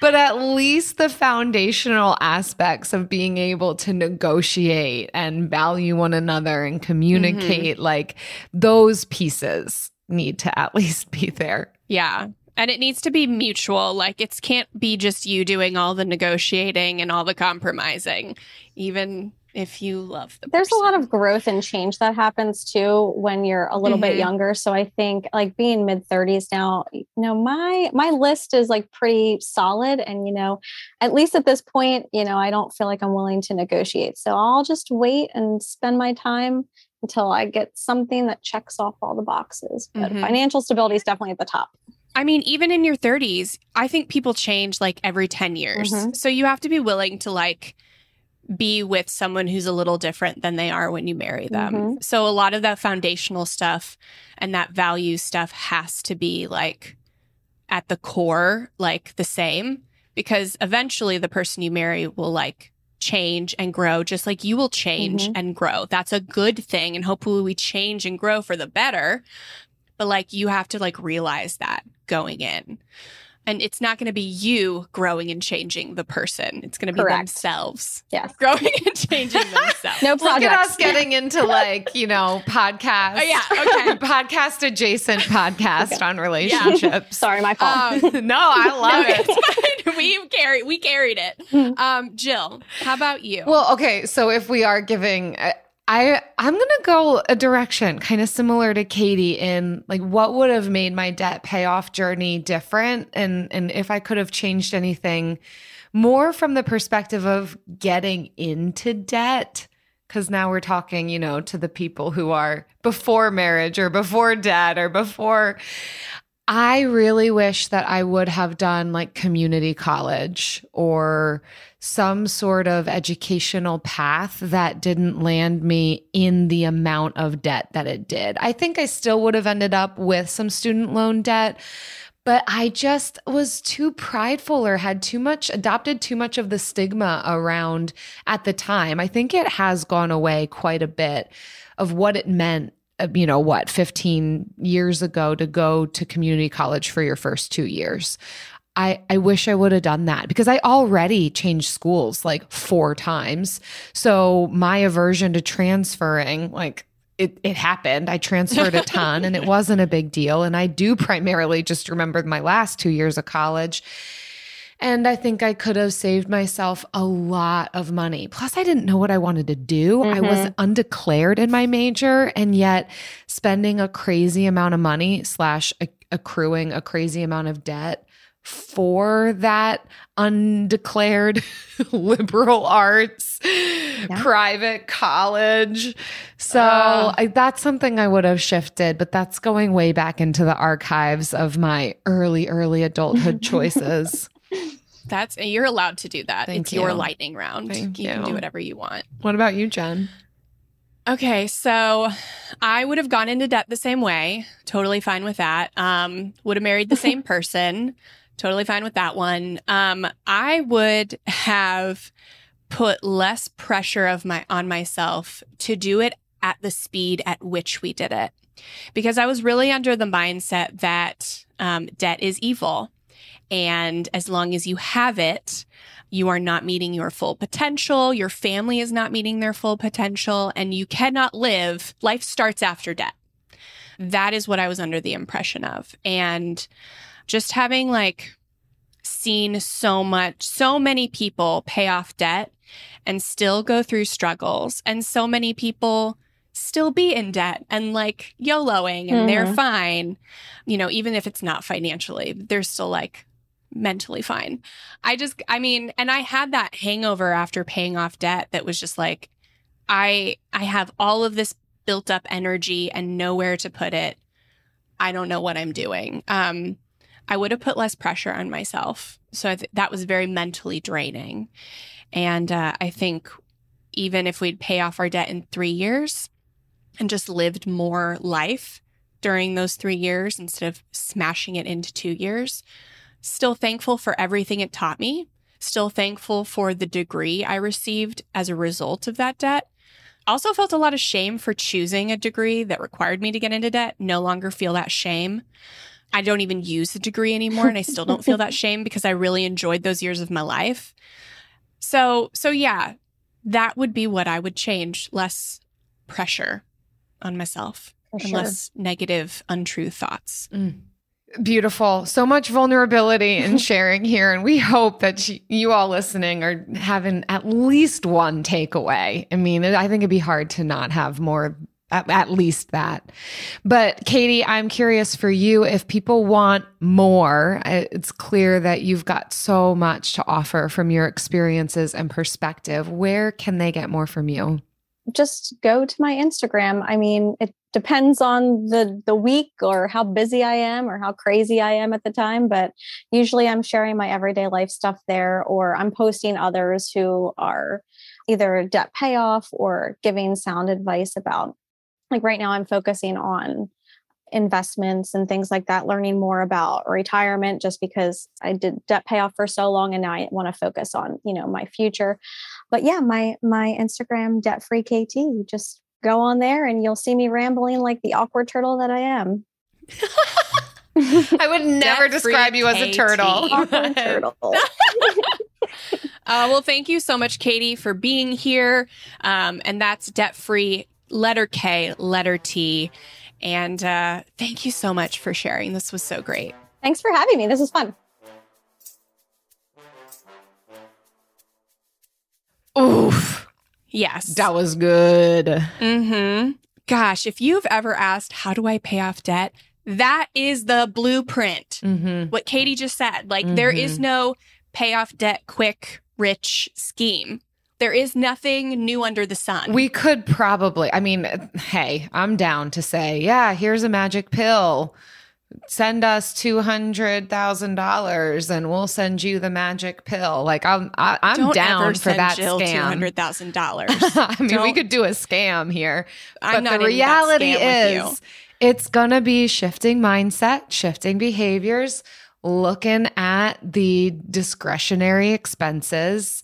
But at least the foundational aspects of being able to negotiate and value one another and communicate mm-hmm. like those pieces need to at least be there. Yeah and it needs to be mutual. Like it can't be just you doing all the negotiating and all the compromising, even if you love the There's person. a lot of growth and change that happens too when you're a little mm-hmm. bit younger. So I think like being mid 30s now, you know, my my list is like pretty solid and you know, at least at this point, you know, I don't feel like I'm willing to negotiate. So I'll just wait and spend my time until I get something that checks off all the boxes. But mm-hmm. financial stability is definitely at the top. I mean, even in your 30s, I think people change like every 10 years. Mm-hmm. So you have to be willing to like be with someone who's a little different than they are when you marry them. Mm-hmm. So a lot of that foundational stuff and that value stuff has to be like at the core, like the same, because eventually the person you marry will like change and grow just like you will change mm-hmm. and grow. That's a good thing. And hopefully we change and grow for the better. But like you have to like realize that going in. And it's not going to be you growing and changing the person. It's going to be Correct. themselves. Yes. Growing and changing themselves. no projects. Look at us getting into like, you know, podcast. Oh, yeah. Okay. podcast adjacent podcast okay. on relationships. Yeah. Sorry, my fault. Um, no, I love no, it. we carried we carried it. Hmm. Um, Jill, how about you? Well, okay. So if we are giving uh, I I'm gonna go a direction kind of similar to Katie in like what would have made my debt payoff journey different and and if I could have changed anything more from the perspective of getting into debt. Because now we're talking, you know, to the people who are before marriage or before debt or before. I really wish that I would have done like community college or some sort of educational path that didn't land me in the amount of debt that it did. I think I still would have ended up with some student loan debt, but I just was too prideful or had too much, adopted too much of the stigma around at the time. I think it has gone away quite a bit of what it meant Uh, you know what 15 years ago to go to community college for your first 2 years. I, I wish I would have done that because I already changed schools like four times. So my aversion to transferring, like it, it happened. I transferred a ton and it wasn't a big deal. And I do primarily just remember my last two years of college. And I think I could have saved myself a lot of money. Plus, I didn't know what I wanted to do. Mm-hmm. I was mm-hmm. undeclared in my major, and yet spending a crazy amount of money slash accruing a crazy amount of debt for that undeclared liberal arts yeah. private college. So uh, I, that's something I would have shifted, but that's going way back into the archives of my early, early adulthood choices. That's you're allowed to do that. Thank it's you. your lightning round. Thank you, you can do whatever you want. What about you, Jen? Okay, so I would have gone into debt the same way. Totally fine with that. Um, would have married the same person. Totally fine with that one. Um, I would have put less pressure of my on myself to do it at the speed at which we did it, because I was really under the mindset that um, debt is evil, and as long as you have it, you are not meeting your full potential. Your family is not meeting their full potential, and you cannot live. Life starts after debt. That is what I was under the impression of, and just having like seen so much, so many people pay off debt and still go through struggles, and so many people still be in debt and like YOLOing and mm-hmm. they're fine. You know, even if it's not financially, they're still like mentally fine. I just, I mean, and I had that hangover after paying off debt that was just like, I, I have all of this built up energy and nowhere to put it. I don't know what I'm doing. Um, I would have put less pressure on myself. So th- that was very mentally draining. And uh, I think even if we'd pay off our debt in three years and just lived more life during those three years instead of smashing it into two years, still thankful for everything it taught me. Still thankful for the degree I received as a result of that debt. Also felt a lot of shame for choosing a degree that required me to get into debt. No longer feel that shame. I don't even use the degree anymore and I still don't feel that shame because I really enjoyed those years of my life. So, so yeah, that would be what I would change, less pressure on myself For and sure. less negative untrue thoughts. Mm. Beautiful. So much vulnerability and sharing here. And we hope that you all listening are having at least one takeaway. I mean, I think it'd be hard to not have more at, at, least that. But Katie, I'm curious for you if people want more, uh, it's clear that you've got so much to offer from your experiences and perspective. Where can they get more from you? Just go to my Instagram. I mean, it depends on the the week or how busy I am or how crazy I am at the time, but usually I'm sharing my everyday life stuff there or I'm posting others who are either debt payoff or giving sound advice about like right now i'm focusing on investments and things like that learning more about retirement just because i did debt payoff for so long and now i want to focus on you know my future. But yeah my my instagram debt free kt just go on there and you'll see me rambling like the awkward turtle that i am i would never describe you as a turtle turtle Uh, well, thank you so much, Katie, for being here. Um, and that's debt free letter K, letter T. And uh, thank you so much for sharing. This was so great. Thanks for having me. This was fun. Oof. Yes. That was good. Mm-hmm. Gosh, if you've ever asked, how do I pay off debt? That is the blueprint. Mm-hmm. What Katie just said. Like, mm-hmm. there is mm-hmm. no pay off debt quick, rich scheme. There is nothing new under the sun. We could probably, I mean, hey, I'm down to say, yeah, here's a magic pill. Send us two hundred thousand dollars, and we'll send you the magic pill. Like I'm, I, I'm Don't down for that Jill scam. hundred thousand dollars. I mean, we Don't- could do a scam here, I'm but not the reality is, it's gonna be shifting mindset, shifting behaviors, looking at the discretionary expenses,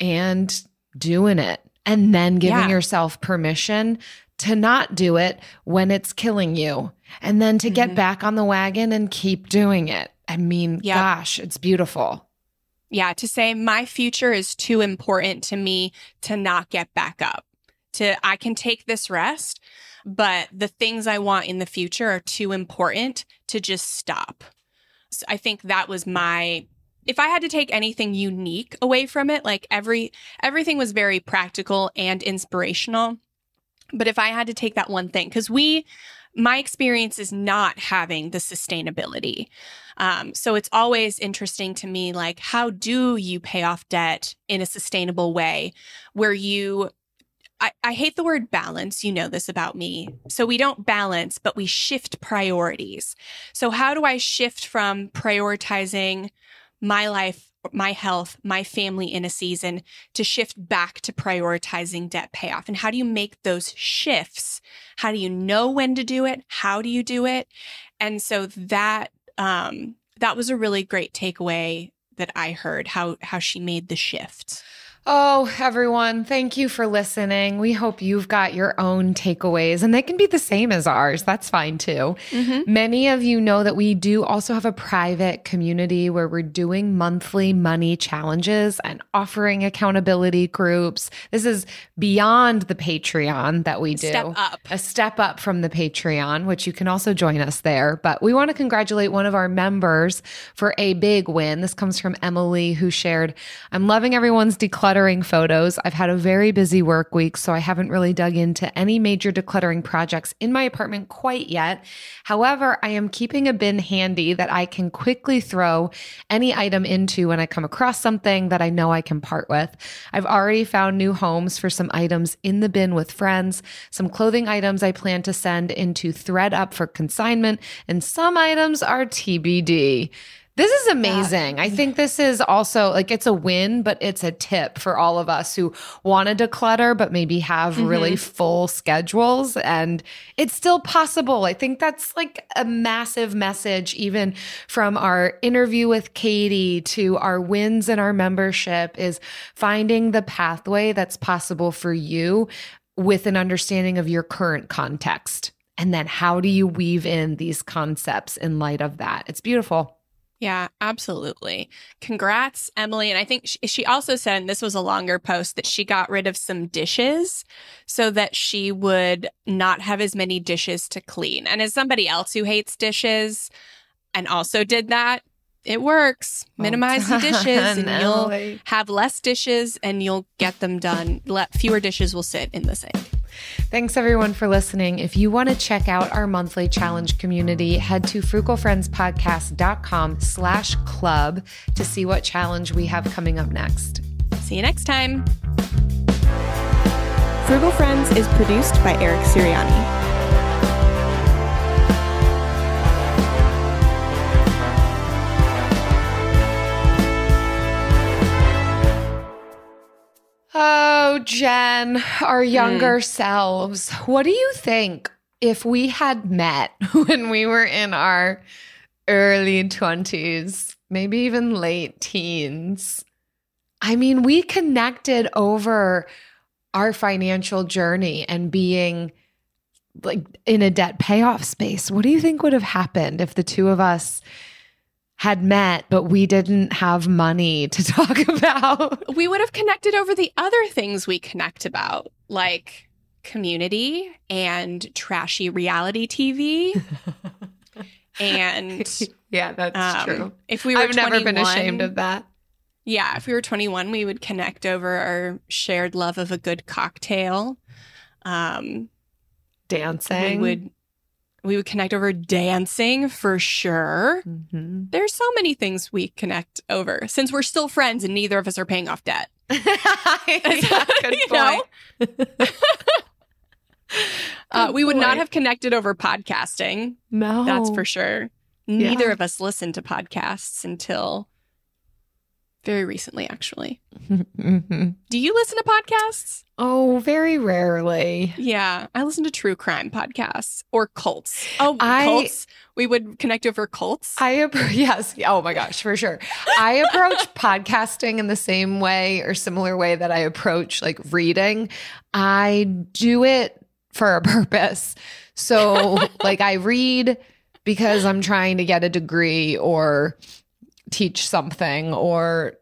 and doing it, and then giving Yeah. yourself permission to not do it when it's killing you, and then to get Mhm. back on the wagon and keep doing it. I mean, Yep. gosh, it's beautiful. yeah, to say my future is too important to me to not get back up. To I can take this rest, but the things I want in the future are too important to just stop. So I think that was my if I had to take anything unique away from it, like every everything was very practical and inspirational. But if I had to take that one thing, because we, my experience is not having the sustainability. Um, so it's always interesting to me, like, how do you pay off debt in a sustainable way where you, I, I hate the word balance. You know this about me. So we don't balance, but we shift priorities. So, how do I shift from prioritizing my life, my health, my family in a season to shift back to prioritizing debt payoff? And how do you make those shifts? How do you know when to do it? How do you do it? And so that um, that was a really great takeaway that I heard how how she made the shift. Oh, everyone, thank you for listening. We hope you've got your own takeaways, and they can be the same as ours. That's fine too. Mm-hmm. Many of you know that we do also have a private community where we're doing monthly money challenges and offering accountability groups. This is beyond the Patreon that we do. Step up. A step up from the Patreon, which you can also join us there. But we want to congratulate one of our members for a big win. This comes from Emily, who shared, I'm loving everyone's decluttering photos. I've had a very busy work week, so I haven't really dug into any major decluttering projects in my apartment quite yet. However, I am keeping a bin handy that I can quickly throw any item into when I come across something that I know I can part with. I've already found new homes for some items in the bin with friends, some clothing items I plan to send into ThredUp for consignment, and some items are TBD. This is amazing. I think this is also like it's a win, but it's a tip for all of us who want to declutter, but maybe have really mm-hmm. full schedules. And it's still possible. I think that's like a massive message, even from our interview with Katie to our wins in our membership, is finding the pathway that's possible for you with an understanding of your current context. And then how do you weave in these concepts in light of that? It's beautiful. Yeah, absolutely. Congrats, Emily. And I think she, she also said, and this was a longer post, that she got rid of some dishes so that she would not have as many dishes to clean. And as somebody else who hates dishes and also did that, it works. Minimize the dishes and you'll have less dishes and you'll get them done. Let fewer dishes will sit in the sink. Thanks everyone for listening. If you want to check out our monthly challenge community, head to frugalfriendspodcast.com slash club to see what challenge we have coming up next. See you next time. Frugal Friends is produced by Eric Siriani. Oh, Jen, our hmm. younger selves. What do you think if we had met when we were in our early 20s, maybe even late teens? I mean, we connected over our financial journey and being like in a debt payoff space. What do you think would have happened if the two of us had met, but we didn't have money to talk about? we would have connected over the other things we connect about, like community and trashy reality TV. and yeah, that's um, if we were I've never been ashamed of that. Yeah, if we were 21, we would connect over our shared love of a good cocktail. Um, we Dancing. would We would connect over dancing for sure. Mhm. There's so many things we connect over since we're still friends and neither of us are paying off debt. Yeah, good point. Uh, we would not have connected over podcasting. No, That's for sure. Neither Yeah. of us listened to podcasts until very recently, actually. Mhm. Do you listen to podcasts? Oh, very rarely. Yeah, I listen to true crime podcasts or cults. Oh, I- cults. We would connect over cults. I appro- yes. Oh my gosh, for sure. I approach podcasting in the same way or similar way that I approach like reading. I do it for a purpose. So, like I read because I'm trying to get a degree or teach something or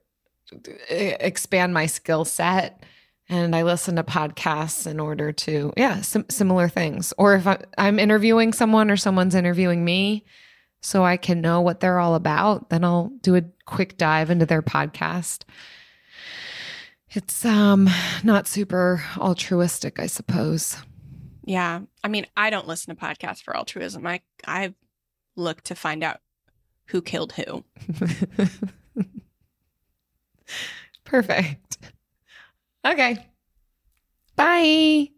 e- expand my skill set. And I listen to podcasts in order to, yeah, sim- similar things. Or if I, I'm interviewing someone or someone's interviewing me, so I can know what they're all about, then I'll do a quick dive into their podcast. It's um not super altruistic, I suppose. yeah, I mean, I don't listen to podcasts for altruism. I I look to find out who killed who. Perfect. Okay. Bye.